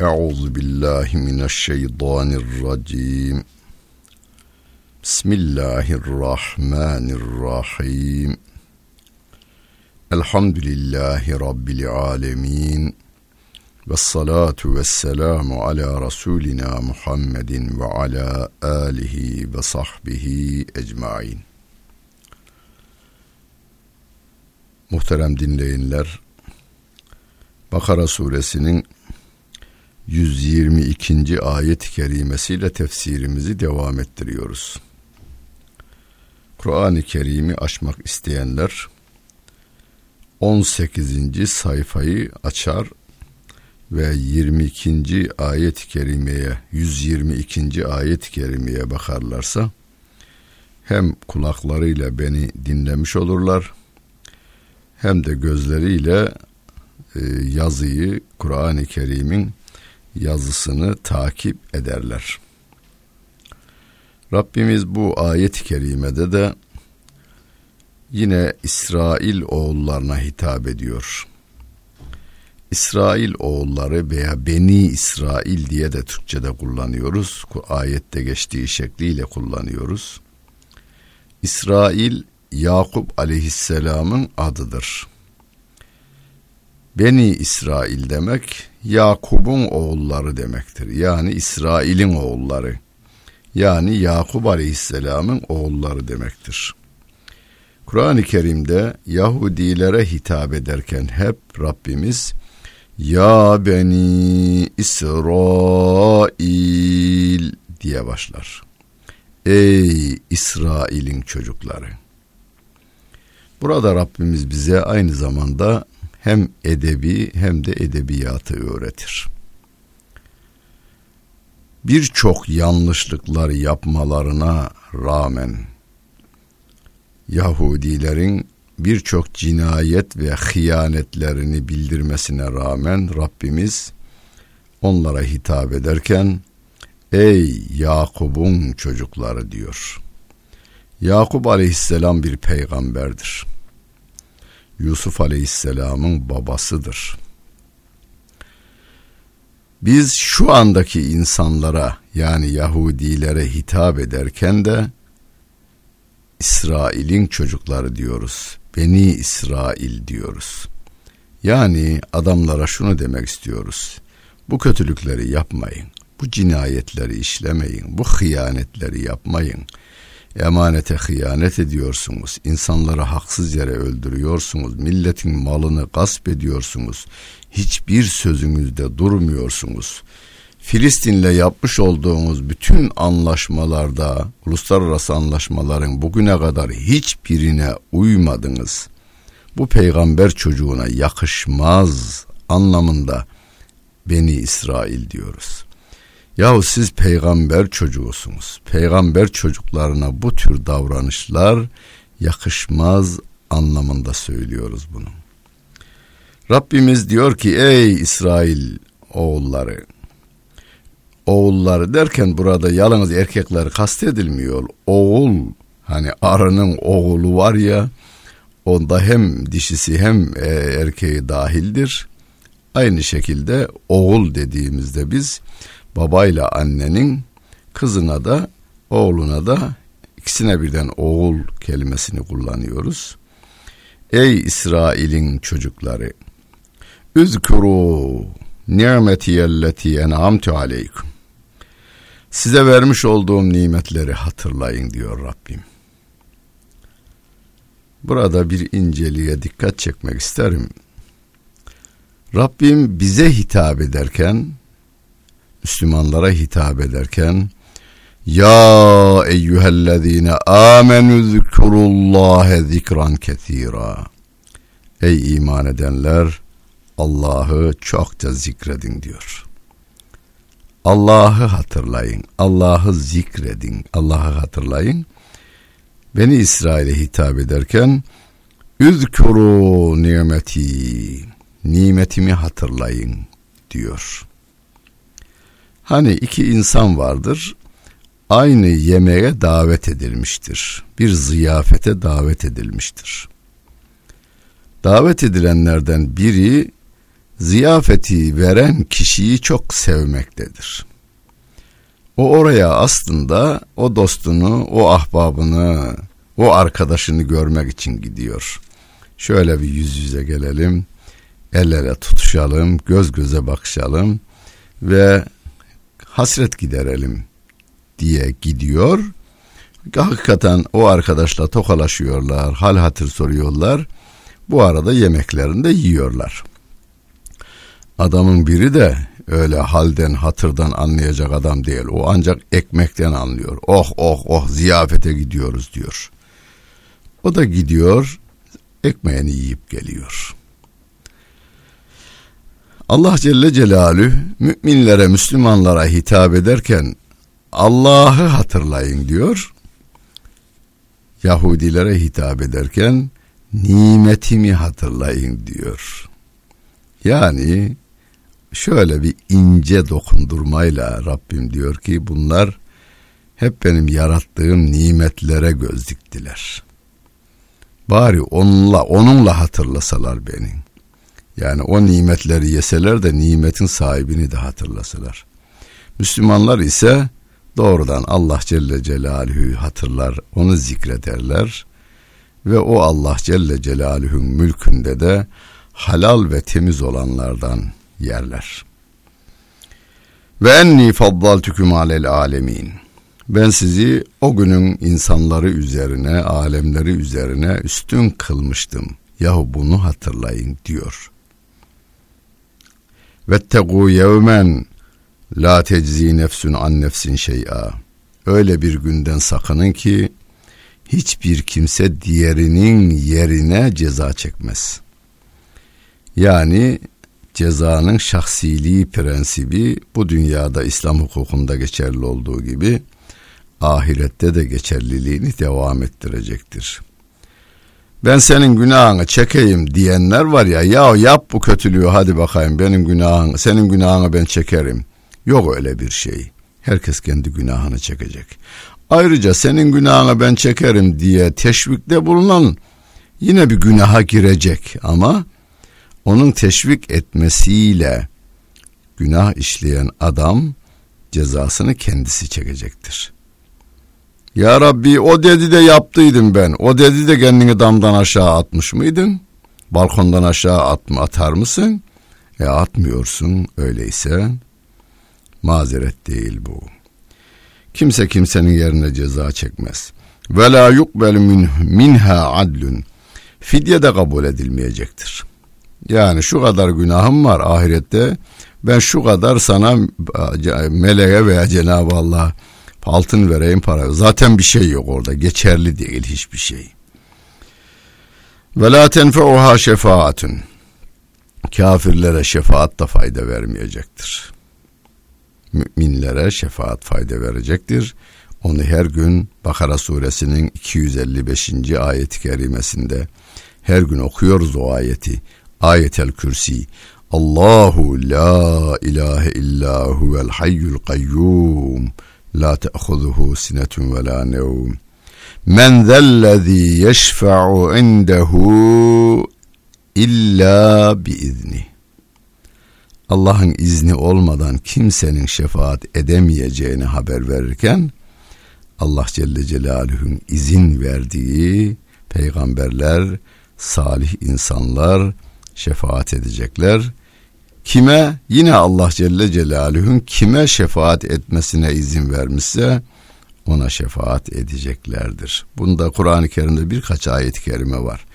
Euzu billahi mineşşeytanirracim. Bismillahirrahmanirrahim. Elhamdülillahi rabbil alamin. Ve salatu ve selamu ala Resulina Muhammedin ve ala alihi ve sahbihi ecmain. Muhterem dinleyenler, Bakara suresinin 122. ayet-i kerimesiyle tefsirimizi devam ettiriyoruz. Kur'an-ı Kerim'i açmak isteyenler 18. sayfayı açar ve 22. ayet-i kerimeye 122. ayet-i kerimeye bakarlarsa hem kulaklarıyla beni dinlemiş olurlar hem de gözleriyle e, yazıyı Kur'an-ı Kerim'in yazısını takip ederler. Rabbimiz bu ayet-i kerimede de yine İsrail oğullarına hitap ediyor. İsrail oğulları veya Beni İsrail diye de Türkçe'de kullanıyoruz. Ayette geçtiği şekliyle kullanıyoruz. İsrail Yakup aleyhisselamın adıdır. Beni İsrail demek Yakub'un oğulları demektir. Yani İsrail'in oğulları. Yani Yakup Aleyhisselam'ın oğulları demektir. Kur'an-ı Kerim'de Yahudilere hitap ederken hep Rabbimiz Ya beni İsrail diye başlar. Ey İsrail'in çocukları. Burada Rabbimiz bize aynı zamanda hem edebi hem de edebiyatı öğretir. Birçok yanlışlıklar yapmalarına rağmen Yahudilerin birçok cinayet ve hıyanetlerini bildirmesine rağmen Rabbimiz onlara hitap ederken ey Yakub'un çocukları diyor. Yakup aleyhisselam bir peygamberdir. Yusuf Aleyhisselam'ın babasıdır. Biz şu andaki insanlara yani Yahudilere hitap ederken de İsrail'in çocukları diyoruz. Beni İsrail diyoruz. Yani adamlara şunu demek istiyoruz. Bu kötülükleri yapmayın. Bu cinayetleri işlemeyin. Bu hıyanetleri yapmayın emanete hıyanet ediyorsunuz. İnsanları haksız yere öldürüyorsunuz. Milletin malını gasp ediyorsunuz. Hiçbir sözünüzde durmuyorsunuz. Filistin'le yapmış olduğumuz bütün anlaşmalarda, uluslararası anlaşmaların bugüne kadar hiçbirine uymadınız. Bu peygamber çocuğuna yakışmaz anlamında Beni İsrail diyoruz. Yahu siz peygamber çocuğusunuz. Peygamber çocuklarına bu tür davranışlar yakışmaz anlamında söylüyoruz bunu. Rabbimiz diyor ki ey İsrail oğulları oğulları derken burada yalnız erkekler kastedilmiyor. Oğul hani arının oğulu var ya onda hem dişisi hem e, erkeği dahildir. Aynı şekilde oğul dediğimizde biz babayla annenin kızına da oğluna da ikisine birden oğul kelimesini kullanıyoruz. Ey İsrail'in çocukları Üzkuru ni'metiyelleti en'amtu aleykum Size vermiş olduğum nimetleri hatırlayın diyor Rabbim. Burada bir inceliğe dikkat çekmek isterim. Rabbim bize hitap ederken Müslümanlara hitap ederken Ya eyyühellezine amenü zikurullâhe zikran kethira Ey iman edenler Allah'ı çokça zikredin diyor. Allah'ı hatırlayın, Allah'ı zikredin, Allah'ı hatırlayın. Beni İsrail'e hitap ederken Üzkuru nimeti, nimetimi hatırlayın diyor. Hani iki insan vardır. Aynı yemeğe davet edilmiştir. Bir ziyafete davet edilmiştir. Davet edilenlerden biri ziyafeti veren kişiyi çok sevmektedir. O oraya aslında o dostunu, o ahbabını, o arkadaşını görmek için gidiyor. Şöyle bir yüz yüze gelelim, el ele tutuşalım, göz göze bakışalım ve hasret giderelim diye gidiyor. Hakikaten o arkadaşla tokalaşıyorlar, hal hatır soruyorlar. Bu arada yemeklerini de yiyorlar. Adamın biri de öyle halden hatırdan anlayacak adam değil. O ancak ekmekten anlıyor. Oh oh oh ziyafete gidiyoruz diyor. O da gidiyor ekmeğini yiyip geliyor. Allah Celle Celalü müminlere, Müslümanlara hitap ederken Allah'ı hatırlayın diyor. Yahudilere hitap ederken nimetimi hatırlayın diyor. Yani şöyle bir ince dokundurmayla Rabbim diyor ki bunlar hep benim yarattığım nimetlere göz diktiler. Bari onunla onunla hatırlasalar beni. Yani o nimetleri yeseler de nimetin sahibini de hatırlasalar. Müslümanlar ise doğrudan Allah Celle Celaluhu'yu hatırlar, onu zikrederler ve o Allah Celle Celaluhu'nun mülkünde de halal ve temiz olanlardan yerler. Ve enni faddaltüküm alel alemin. Ben sizi o günün insanları üzerine, alemleri üzerine üstün kılmıştım. Yahu bunu hatırlayın diyor. Vettegû yevmen la teczi nefsün an nefsin şey'a. Öyle bir günden sakının ki hiçbir kimse diğerinin yerine ceza çekmez. Yani cezanın şahsiliği prensibi bu dünyada İslam hukukunda geçerli olduğu gibi ahirette de geçerliliğini devam ettirecektir. Ben senin günahını çekeyim diyenler var ya ya yap bu kötülüğü hadi bakayım benim günahın senin günahını ben çekerim. Yok öyle bir şey. Herkes kendi günahını çekecek. Ayrıca senin günahını ben çekerim diye teşvikte bulunan yine bir günaha girecek ama onun teşvik etmesiyle günah işleyen adam cezasını kendisi çekecektir. Ya Rabbi o dedi de yaptıydım ben. O dedi de kendini damdan aşağı atmış mıydın? Balkondan aşağı at mı atar mısın? E atmıyorsun öyleyse mazeret değil bu. Kimse kimsenin yerine ceza çekmez. Ve la yukbel minha adlun. Fidye de kabul edilmeyecektir. Yani şu kadar günahım var ahirette. Ben şu kadar sana meleğe veya Cenab-ı Allah altın vereyim para. Zaten bir şey yok orada. Geçerli değil hiçbir şey. Ve la tenfeuha şefaatun. Kafirlere şefaat da fayda vermeyecektir. Müminlere şefaat fayda verecektir. Onu her gün Bakara suresinin 255. ayet-i kerimesinde her gün okuyoruz o ayeti. Ayetel Kürsi. Allahu la ilahe illa huvel hayyul kayyum. La te'huzuhu sinetun ve la nevm. Men zellezî yeşfe'u indehu illa biizni. Allah'ın izni olmadan kimsenin şefaat edemeyeceğini haber verirken Allah Celle Celaluhu'nun izin verdiği peygamberler, salih insanlar, şefaat edecekler. Kime? Yine Allah Celle Celaluhu'nun kime şefaat etmesine izin vermişse ona şefaat edeceklerdir. Bunda Kur'an-ı Kerim'de birkaç ayet-i kerime var.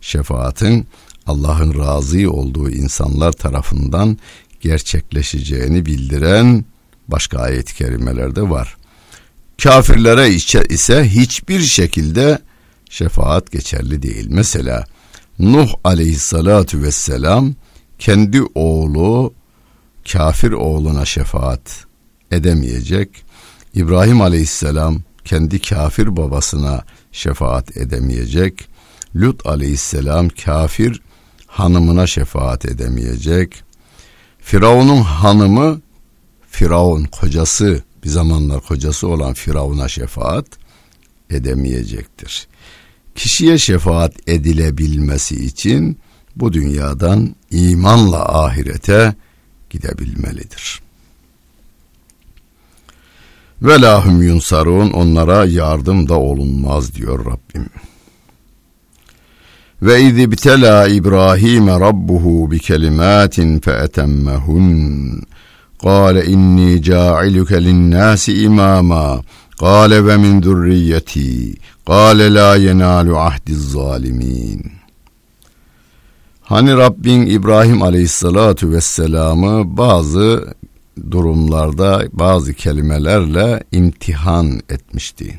Şefaatin Allah'ın razı olduğu insanlar tarafından gerçekleşeceğini bildiren başka ayet-i kerimeler de var. Kafirlere ise hiçbir şekilde şefaat geçerli değil. Mesela Nuh aleyhissalatu vesselam kendi oğlu kafir oğluna şefaat edemeyecek. İbrahim aleyhisselam kendi kafir babasına şefaat edemeyecek. Lut aleyhisselam kafir hanımına şefaat edemeyecek. Firavun'un hanımı Firavun kocası bir zamanlar kocası olan Firavun'a şefaat edemeyecektir kişiye şefaat edilebilmesi için bu dünyadan imanla ahirete gidebilmelidir. Ve lahum yunsarun onlara yardım da olunmaz diyor Rabbim. Ve izi btela İbrahim Rabbuhu bi kelimatin fe etemmehun. Kale inni ca'iluke linnâsi imama. Kale ve min zürriyeti. Kale la yenalu ahdiz zalimin.'' Hani Rabbin İbrahim Aleyhisselatu Vesselam'ı bazı durumlarda bazı kelimelerle imtihan etmişti.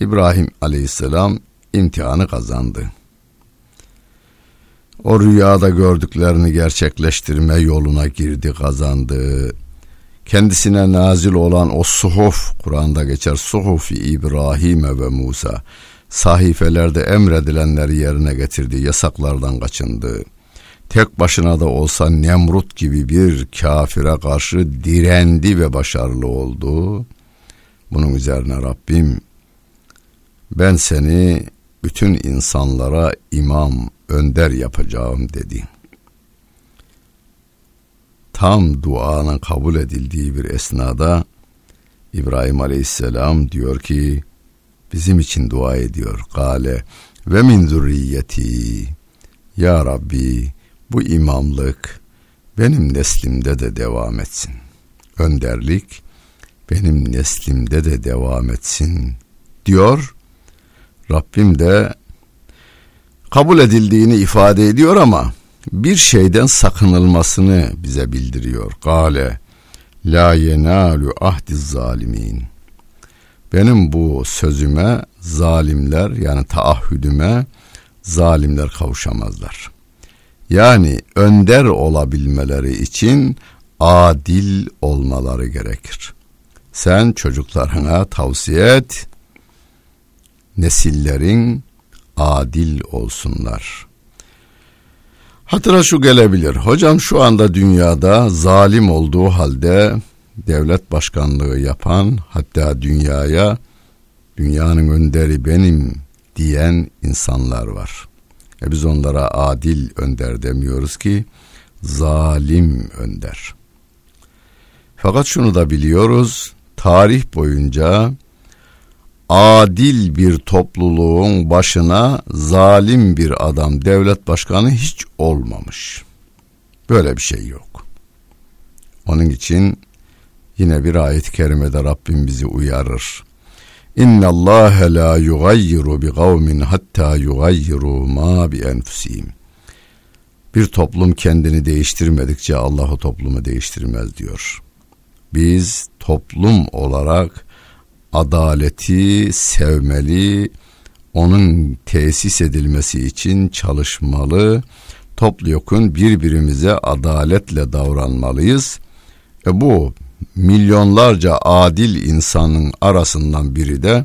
İbrahim Aleyhisselam imtihanı kazandı. O rüyada gördüklerini gerçekleştirme yoluna girdi, kazandı. Kendisine nazil olan o suhuf, Kur'an'da geçer suhufi İbrahim ve Musa, sahifelerde emredilenleri yerine getirdi, yasaklardan kaçındı. Tek başına da olsa Nemrut gibi bir kafire karşı direndi ve başarılı oldu. Bunun üzerine Rabbim ben seni bütün insanlara imam, önder yapacağım dedi. Tam duanın kabul edildiği bir esnada İbrahim Aleyhisselam diyor ki bizim için dua ediyor. Gale ve min zürriyeti ya Rabbi bu imamlık benim neslimde de devam etsin. Önderlik benim neslimde de devam etsin diyor. Rabbim de kabul edildiğini ifade ediyor ama bir şeyden sakınılmasını bize bildiriyor. Gale la yenalu ahdi zalimin. Benim bu sözüme zalimler yani taahhüdüme zalimler kavuşamazlar. Yani önder olabilmeleri için adil olmaları gerekir. Sen çocuklarına tavsiye et, nesillerin adil olsunlar. Hatıra şu gelebilir. Hocam şu anda dünyada zalim olduğu halde devlet başkanlığı yapan hatta dünyaya dünyanın önderi benim diyen insanlar var. E biz onlara adil önder demiyoruz ki zalim önder. Fakat şunu da biliyoruz. Tarih boyunca adil bir topluluğun başına zalim bir adam devlet başkanı hiç olmamış. Böyle bir şey yok. Onun için yine bir ayet-i kerimede Rabbim bizi uyarır. İnna Allah la yugayyiru bi kavmin hatta yugayyiru ma bi enfusihim. Bir toplum kendini değiştirmedikçe Allah o toplumu değiştirmez diyor. Biz toplum olarak adaleti sevmeli, onun tesis edilmesi için çalışmalı, topyekun birbirimize adaletle davranmalıyız. E bu milyonlarca adil insanın arasından biri de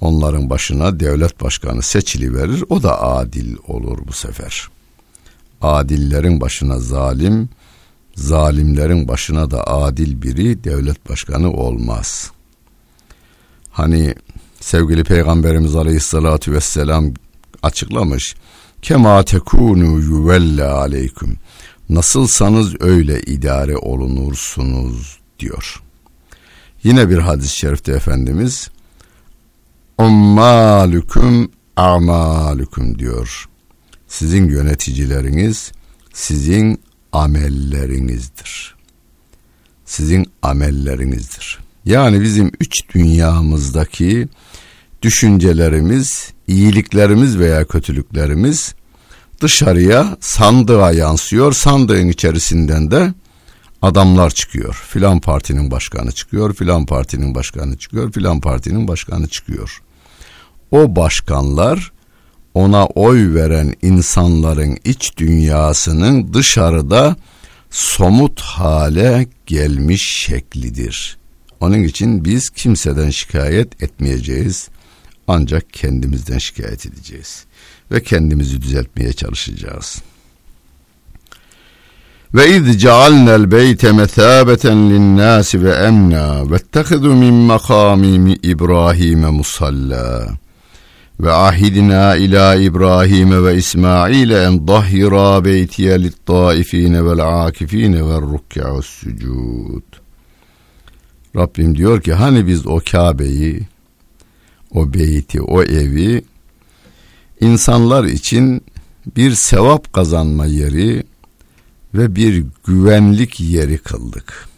onların başına devlet başkanı seçili verir. O da adil olur bu sefer. Adillerin başına zalim, zalimlerin başına da adil biri devlet başkanı olmaz. Hani sevgili Peygamberimiz Aleyhisselatü Vesselam açıklamış. Kema tekunu yuvelle aleyküm. Nasılsanız öyle idare olunursunuz diyor. Yine bir hadis-i şerifte Efendimiz Ummalüküm amalüküm diyor. Sizin yöneticileriniz sizin amellerinizdir. Sizin amellerinizdir. Yani bizim üç dünyamızdaki düşüncelerimiz, iyiliklerimiz veya kötülüklerimiz dışarıya sandığa yansıyor. Sandığın içerisinden de adamlar çıkıyor. Filan partinin başkanı çıkıyor, filan partinin başkanı çıkıyor, filan partinin başkanı çıkıyor. O başkanlar ona oy veren insanların iç dünyasının dışarıda somut hale gelmiş şeklidir. Onun için biz kimseden şikayet etmeyeceğiz. Ancak kendimizden şikayet edeceğiz. Ve kendimizi düzeltmeye çalışacağız. Ve iz cealnel beyte mesabeten linnâsi ve emna ve ettehidu min makami İbrahim musalla ve ahidina ila İbrahim ve İsmail en dahira beytiye lit taifine vel akifine ve ruk'a sucud. Rabbim diyor ki hani biz o Kabe'yi, o beyti, o evi insanlar için bir sevap kazanma yeri ve bir güvenlik yeri kıldık.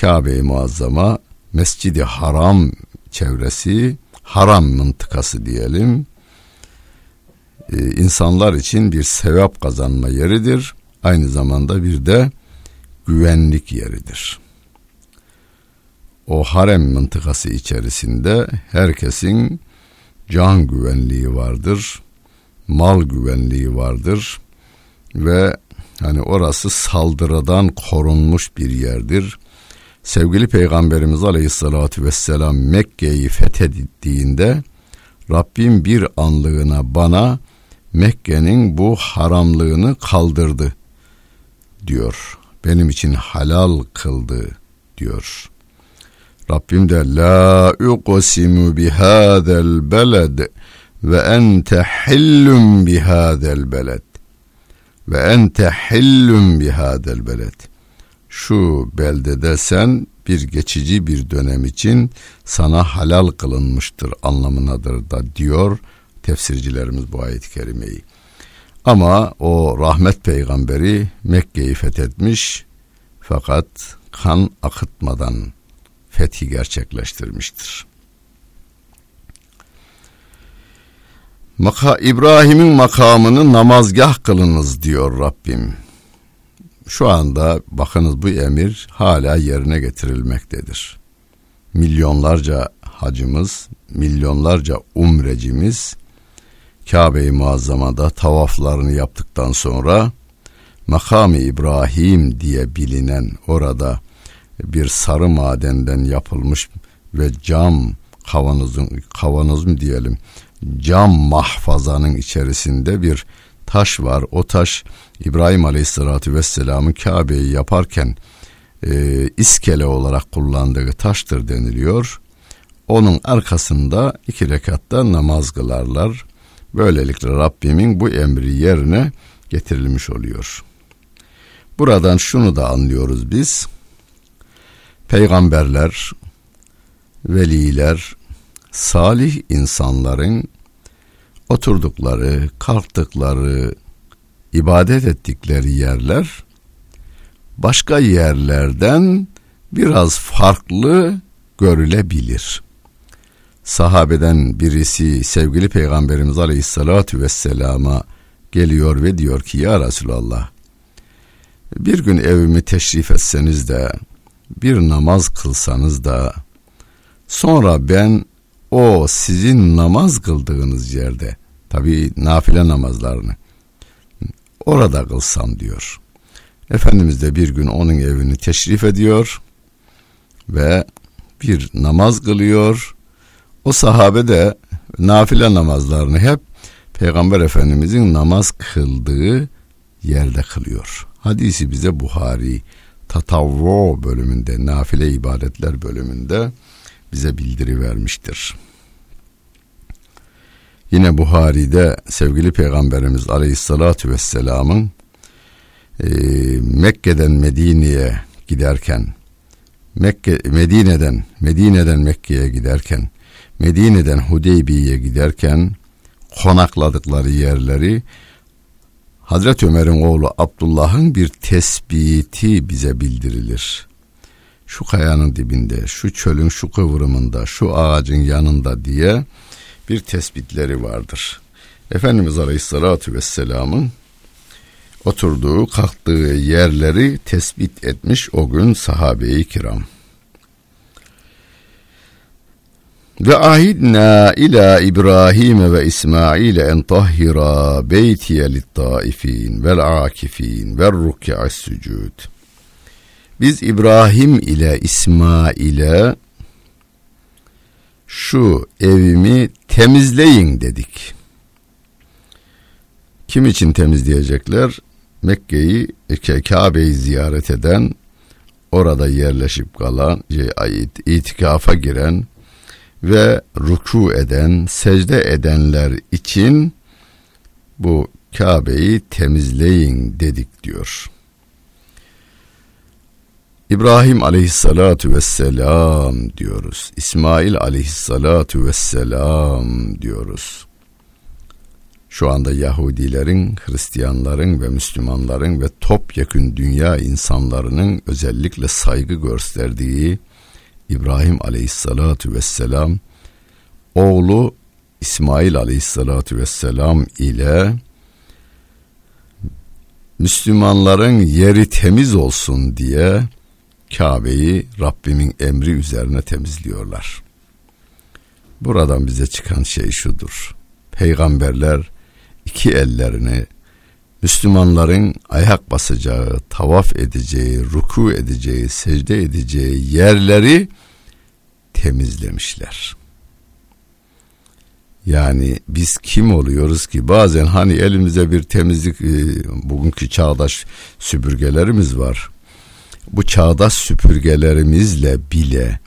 Kabe-i Muazzama, Mescidi Haram çevresi, haram mıntıkası diyelim. Ee, insanlar için bir sevap kazanma yeridir. Aynı zamanda bir de güvenlik yeridir. O harem mıntıkası içerisinde herkesin can güvenliği vardır, mal güvenliği vardır ve hani orası saldırıdan korunmuş bir yerdir. Sevgili Peygamberimiz Aleyhisselatü Vesselam Mekke'yi fethettiğinde Rabbim bir anlığına bana Mekke'nin bu haramlığını kaldırdı diyor. Benim için halal kıldı diyor. Rabbim de la uqsimu bihadel beled ve ente hillum bihadel beled ve ente hillum bihadel beled şu beldede sen bir geçici bir dönem için sana halal kılınmıştır anlamınadır da diyor tefsircilerimiz bu ayet-i kerimeyi. Ama o rahmet peygamberi Mekke'yi fethetmiş fakat kan akıtmadan fethi gerçekleştirmiştir. Maka İbrahim'in makamını namazgah kılınız diyor Rabbim. Şu anda bakınız bu emir hala yerine getirilmektedir. Milyonlarca hacımız, milyonlarca umrecimiz Kabe-i Muazzama'da tavaflarını yaptıktan sonra Makam-ı İbrahim diye bilinen orada bir sarı madenden yapılmış ve cam kavanozun kavanoz mu diyelim cam mahfazanın içerisinde bir taş var. O taş İbrahim Aleyhisselatü Vesselam'ın Kabe'yi yaparken e, iskele olarak kullandığı taştır deniliyor. Onun arkasında iki rekatta namaz kılarlar. Böylelikle Rabbimin bu emri yerine getirilmiş oluyor. Buradan şunu da anlıyoruz biz peygamberler, veliler, salih insanların oturdukları, kalktıkları, ibadet ettikleri yerler başka yerlerden biraz farklı görülebilir. Sahabeden birisi sevgili Peygamberimiz Aleyhisselatü Vesselam'a geliyor ve diyor ki ya Resulallah bir gün evimi teşrif etseniz de bir namaz kılsanız da sonra ben o sizin namaz kıldığınız yerde tabi nafile namazlarını orada kılsam diyor. Efendimiz de bir gün onun evini teşrif ediyor ve bir namaz kılıyor. O sahabe de nafile namazlarını hep Peygamber Efendimizin namaz kıldığı yerde kılıyor. Hadisi bize Buhari tatavvu bölümünde, nafile ibadetler bölümünde bize bildiri vermiştir. Yine Buhari'de sevgili Peygamberimiz Aleyhisselatü Vesselam'ın e, Mekke'den Medine'ye giderken Mekke Medine'den Medine'den Mekke'ye giderken Medine'den Hudeybiye'ye giderken konakladıkları yerleri Hazreti Ömer'in oğlu Abdullah'ın bir tespiti bize bildirilir. Şu kayanın dibinde, şu çölün şu kıvrımında, şu ağacın yanında diye bir tespitleri vardır. Efendimiz Aleyhisselatü Vesselam'ın oturduğu, kalktığı yerleri tespit etmiş o gün sahabe-i kiram. Ve ahidna ila İbrahim ve İsmail en tahhira beytiye lit-taifin vel akifin ve ruk'a'is sucud. Biz İbrahim ile İsmail'e şu evimi temizleyin dedik. Kim için temizleyecekler? Mekke'yi, Kabe'yi ziyaret eden, orada yerleşip kalan, itikafa giren, ve ruku eden, secde edenler için bu Kabe'yi temizleyin dedik diyor. İbrahim aleyhissalatu vesselam diyoruz. İsmail aleyhissalatu vesselam diyoruz. Şu anda Yahudilerin, Hristiyanların ve Müslümanların ve topyekün dünya insanlarının özellikle saygı gösterdiği İbrahim aleyhissalatu vesselam oğlu İsmail aleyhissalatu vesselam ile Müslümanların yeri temiz olsun diye Kabe'yi Rabbimin emri üzerine temizliyorlar. Buradan bize çıkan şey şudur. Peygamberler iki ellerini Müslümanların ayak basacağı, tavaf edeceği, ruku edeceği, secde edeceği yerleri temizlemişler. Yani biz kim oluyoruz ki bazen hani elimize bir temizlik e, bugünkü çağdaş süpürgelerimiz var. Bu çağdaş süpürgelerimizle bile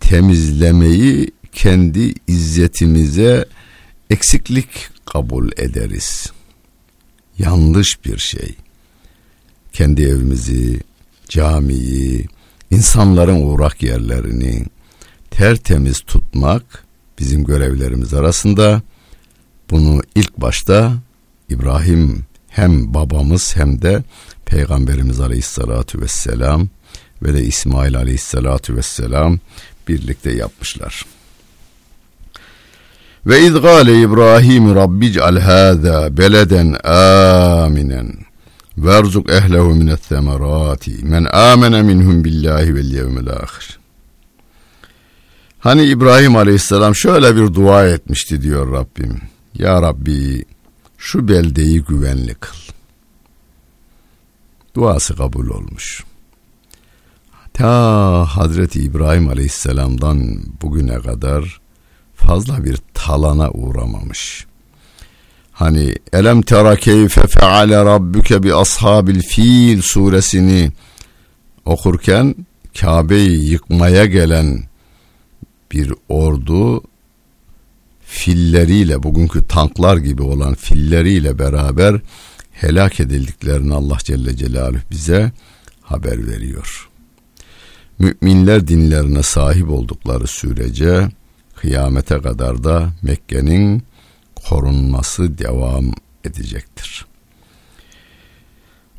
temizlemeyi kendi izzetimize eksiklik kabul ederiz. Yanlış bir şey. Kendi evimizi, camiyi, insanların uğrak yerlerini tertemiz tutmak bizim görevlerimiz arasında. Bunu ilk başta İbrahim hem babamız hem de Peygamberimiz Aleyhisselatü Vesselam ve de İsmail Aleyhisselatü Vesselam birlikte yapmışlar. Ve iz gâle İbrahim Rabbic'al hâzâ beleden âminen verzuk ehlehu minet semerati men amene minhum billahi vel yevmil ahir. Hani İbrahim Aleyhisselam şöyle bir dua etmişti diyor Rabbim. Ya Rabbi şu beldeyi güvenli kıl. Duası kabul olmuş. Ta Hazreti İbrahim Aleyhisselam'dan bugüne kadar fazla bir talana uğramamış. Hani elem tera keyfe feale rabbuke bi ashabil fil suresini okurken Kabe'yi yıkmaya gelen bir ordu filleriyle bugünkü tanklar gibi olan filleriyle beraber helak edildiklerini Allah Celle Celaluhu bize haber veriyor. Müminler dinlerine sahip oldukları sürece kıyamete kadar da Mekke'nin korunması devam edecektir.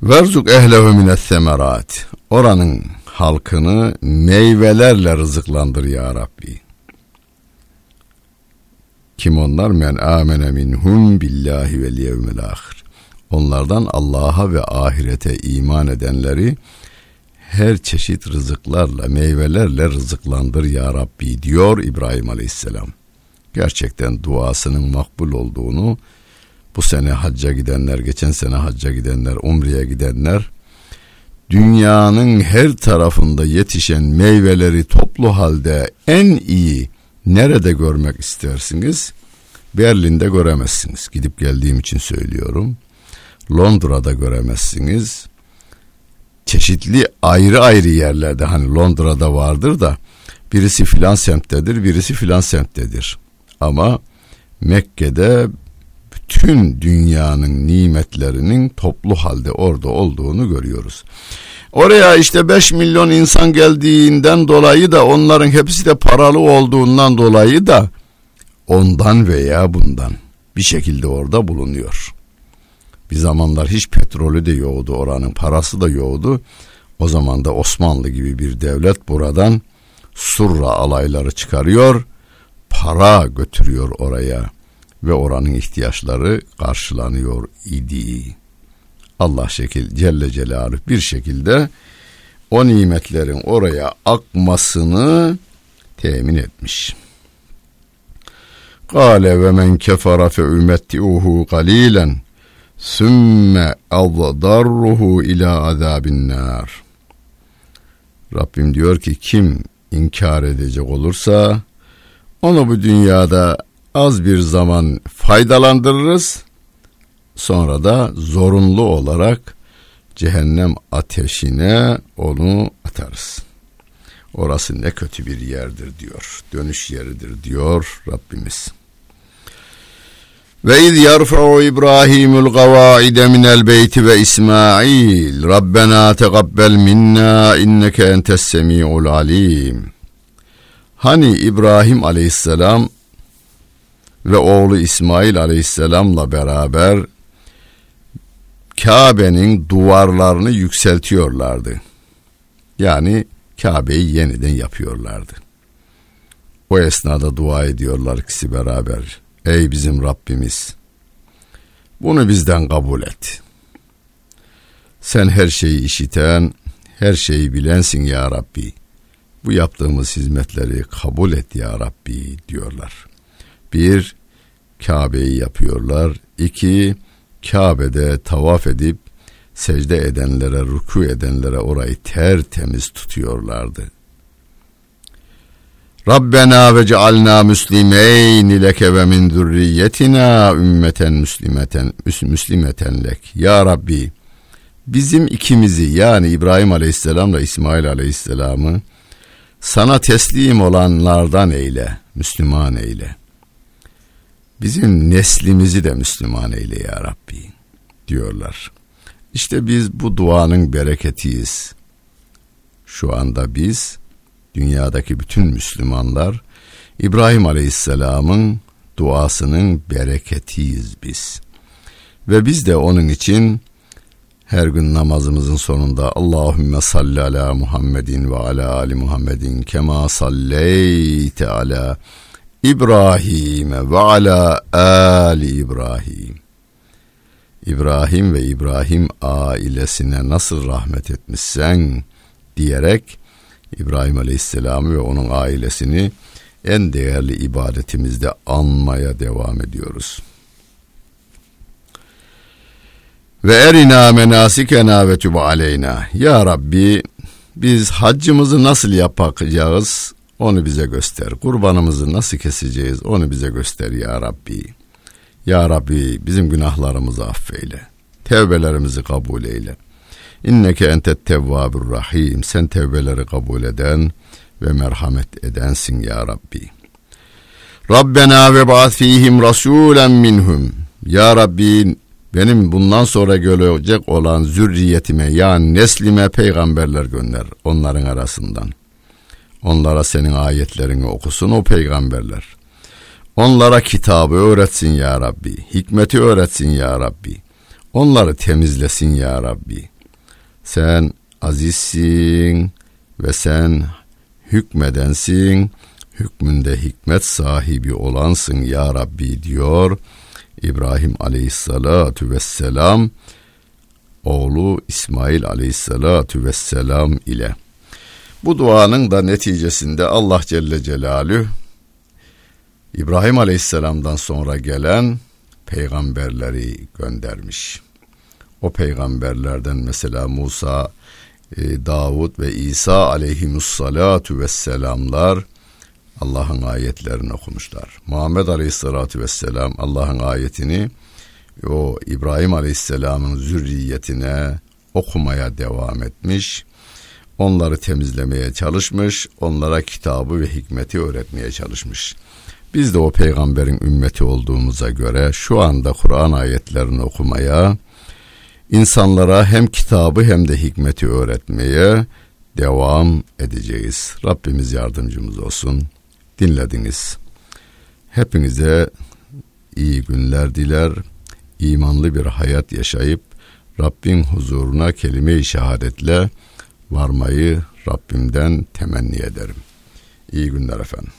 Verzuk ehlehu minet semerat. Oranın halkını meyvelerle rızıklandır ya Rabbi. Kim onlar? Men amene minhum billahi vel yevmil ahir. Onlardan Allah'a ve ahirete iman edenleri her çeşit rızıklarla, meyvelerle rızıklandır ya Rabbi diyor İbrahim Aleyhisselam. Gerçekten duasının makbul olduğunu bu sene hacca gidenler, geçen sene hacca gidenler, umreye gidenler dünyanın her tarafında yetişen meyveleri toplu halde en iyi nerede görmek istersiniz? Berlin'de göremezsiniz. Gidip geldiğim için söylüyorum. Londra'da göremezsiniz çeşitli ayrı ayrı yerlerde hani Londra'da vardır da birisi filan semttedir, birisi filan semttedir. Ama Mekke'de bütün dünyanın nimetlerinin toplu halde orada olduğunu görüyoruz. Oraya işte 5 milyon insan geldiğinden dolayı da onların hepsi de paralı olduğundan dolayı da ondan veya bundan bir şekilde orada bulunuyor. Bir zamanlar hiç petrolü de yoğdu oranın parası da yoğdu. O zaman da Osmanlı gibi bir devlet buradan surra alayları çıkarıyor, para götürüyor oraya ve oranın ihtiyaçları karşılanıyor idi. Allah şekil Celle Celaluhu bir şekilde o nimetlerin oraya akmasını temin etmiş. Kale ve men kefara fe ümetti'uhu galilen sümme avdarruhu ila azabin nar. Rabbim diyor ki kim inkar edecek olursa onu bu dünyada az bir zaman faydalandırırız. Sonra da zorunlu olarak cehennem ateşine onu atarız. Orası ne kötü bir yerdir diyor. Dönüş yeridir diyor Rabbimiz. Ve iz yerfa'u İbrahimul gavaide minel beyti ve İsmail Rabbena tegabbel minna inneke entes semi'ul alim. Hani İbrahim aleyhisselam ve oğlu İsmail aleyhisselamla beraber Kabe'nin duvarlarını yükseltiyorlardı. Yani Kabe'yi yeniden yapıyorlardı. O esnada dua ediyorlar ikisi beraber. Ey bizim Rabbimiz bunu bizden kabul et. Sen her şeyi işiten, her şeyi bilensin ya Rabbi. Bu yaptığımız hizmetleri kabul et ya Rabbi diyorlar. Bir, Kabe'yi yapıyorlar. İki, Kabe'de tavaf edip secde edenlere, ruku edenlere orayı tertemiz tutuyorlardı. Rabbena ve cealna müslimeyn leke ve min zürriyetina ümmeten müslimeten müslimeten lek. Ya Rabbi bizim ikimizi yani İbrahim Aleyhisselamla İsmail Aleyhisselam'ı sana teslim olanlardan eyle, Müslüman eyle. Bizim neslimizi de Müslüman eyle ya Rabbi diyorlar. İşte biz bu duanın bereketiyiz. Şu anda biz dünyadaki bütün Müslümanlar İbrahim Aleyhisselam'ın duasının bereketiyiz biz. Ve biz de onun için her gün namazımızın sonunda Allahümme salli ala Muhammedin ve ala ali Muhammedin kema salleyte ala İbrahim ve ala ali İbrahim. İbrahim ve İbrahim ailesine nasıl rahmet etmişsen diyerek İbrahim Aleyhisselam'ı ve onun ailesini en değerli ibadetimizde anmaya devam ediyoruz. Ve erina menasikena ve tüb aleyna. Ya Rabbi biz haccımızı nasıl yapacağız onu bize göster. Kurbanımızı nasıl keseceğiz onu bize göster ya Rabbi. Ya Rabbi bizim günahlarımızı affeyle. Tevbelerimizi kabul eyle. İnneke entet tevvabur rahim. Sen tevbeleri kabul eden ve merhamet edensin ya Rabbi. Rabbena ve ba'ath fihim rasulen minhum. Ya Rabbi benim bundan sonra gelecek olan zürriyetime yani neslime peygamberler gönder onların arasından. Onlara senin ayetlerini okusun o peygamberler. Onlara kitabı öğretsin ya Rabbi. Hikmeti öğretsin ya Rabbi. Onları temizlesin ya Rabbi. Sen azizsin ve sen hükmedensin. Hükmünde hikmet sahibi olansın ya Rabbi diyor. İbrahim aleyhissalatu vesselam oğlu İsmail aleyhissalatu vesselam ile. Bu duanın da neticesinde Allah Celle Celaluhu İbrahim Aleyhisselam'dan sonra gelen peygamberleri göndermiş. O peygamberlerden mesela Musa, e, Davud ve İsa aleyhimussalatu vesselamlar Allah'ın ayetlerini okumuşlar. Muhammed aleyhissalatu vesselam Allah'ın ayetini o İbrahim aleyhisselamın zürriyetine okumaya devam etmiş. Onları temizlemeye çalışmış, onlara kitabı ve hikmeti öğretmeye çalışmış. Biz de o peygamberin ümmeti olduğumuza göre şu anda Kur'an ayetlerini okumaya, insanlara hem kitabı hem de hikmeti öğretmeye devam edeceğiz. Rabbimiz yardımcımız olsun. Dinlediniz. Hepinize iyi günler diler, imanlı bir hayat yaşayıp Rabbin huzuruna kelime-i şehadetle varmayı Rabbimden temenni ederim. İyi günler efendim.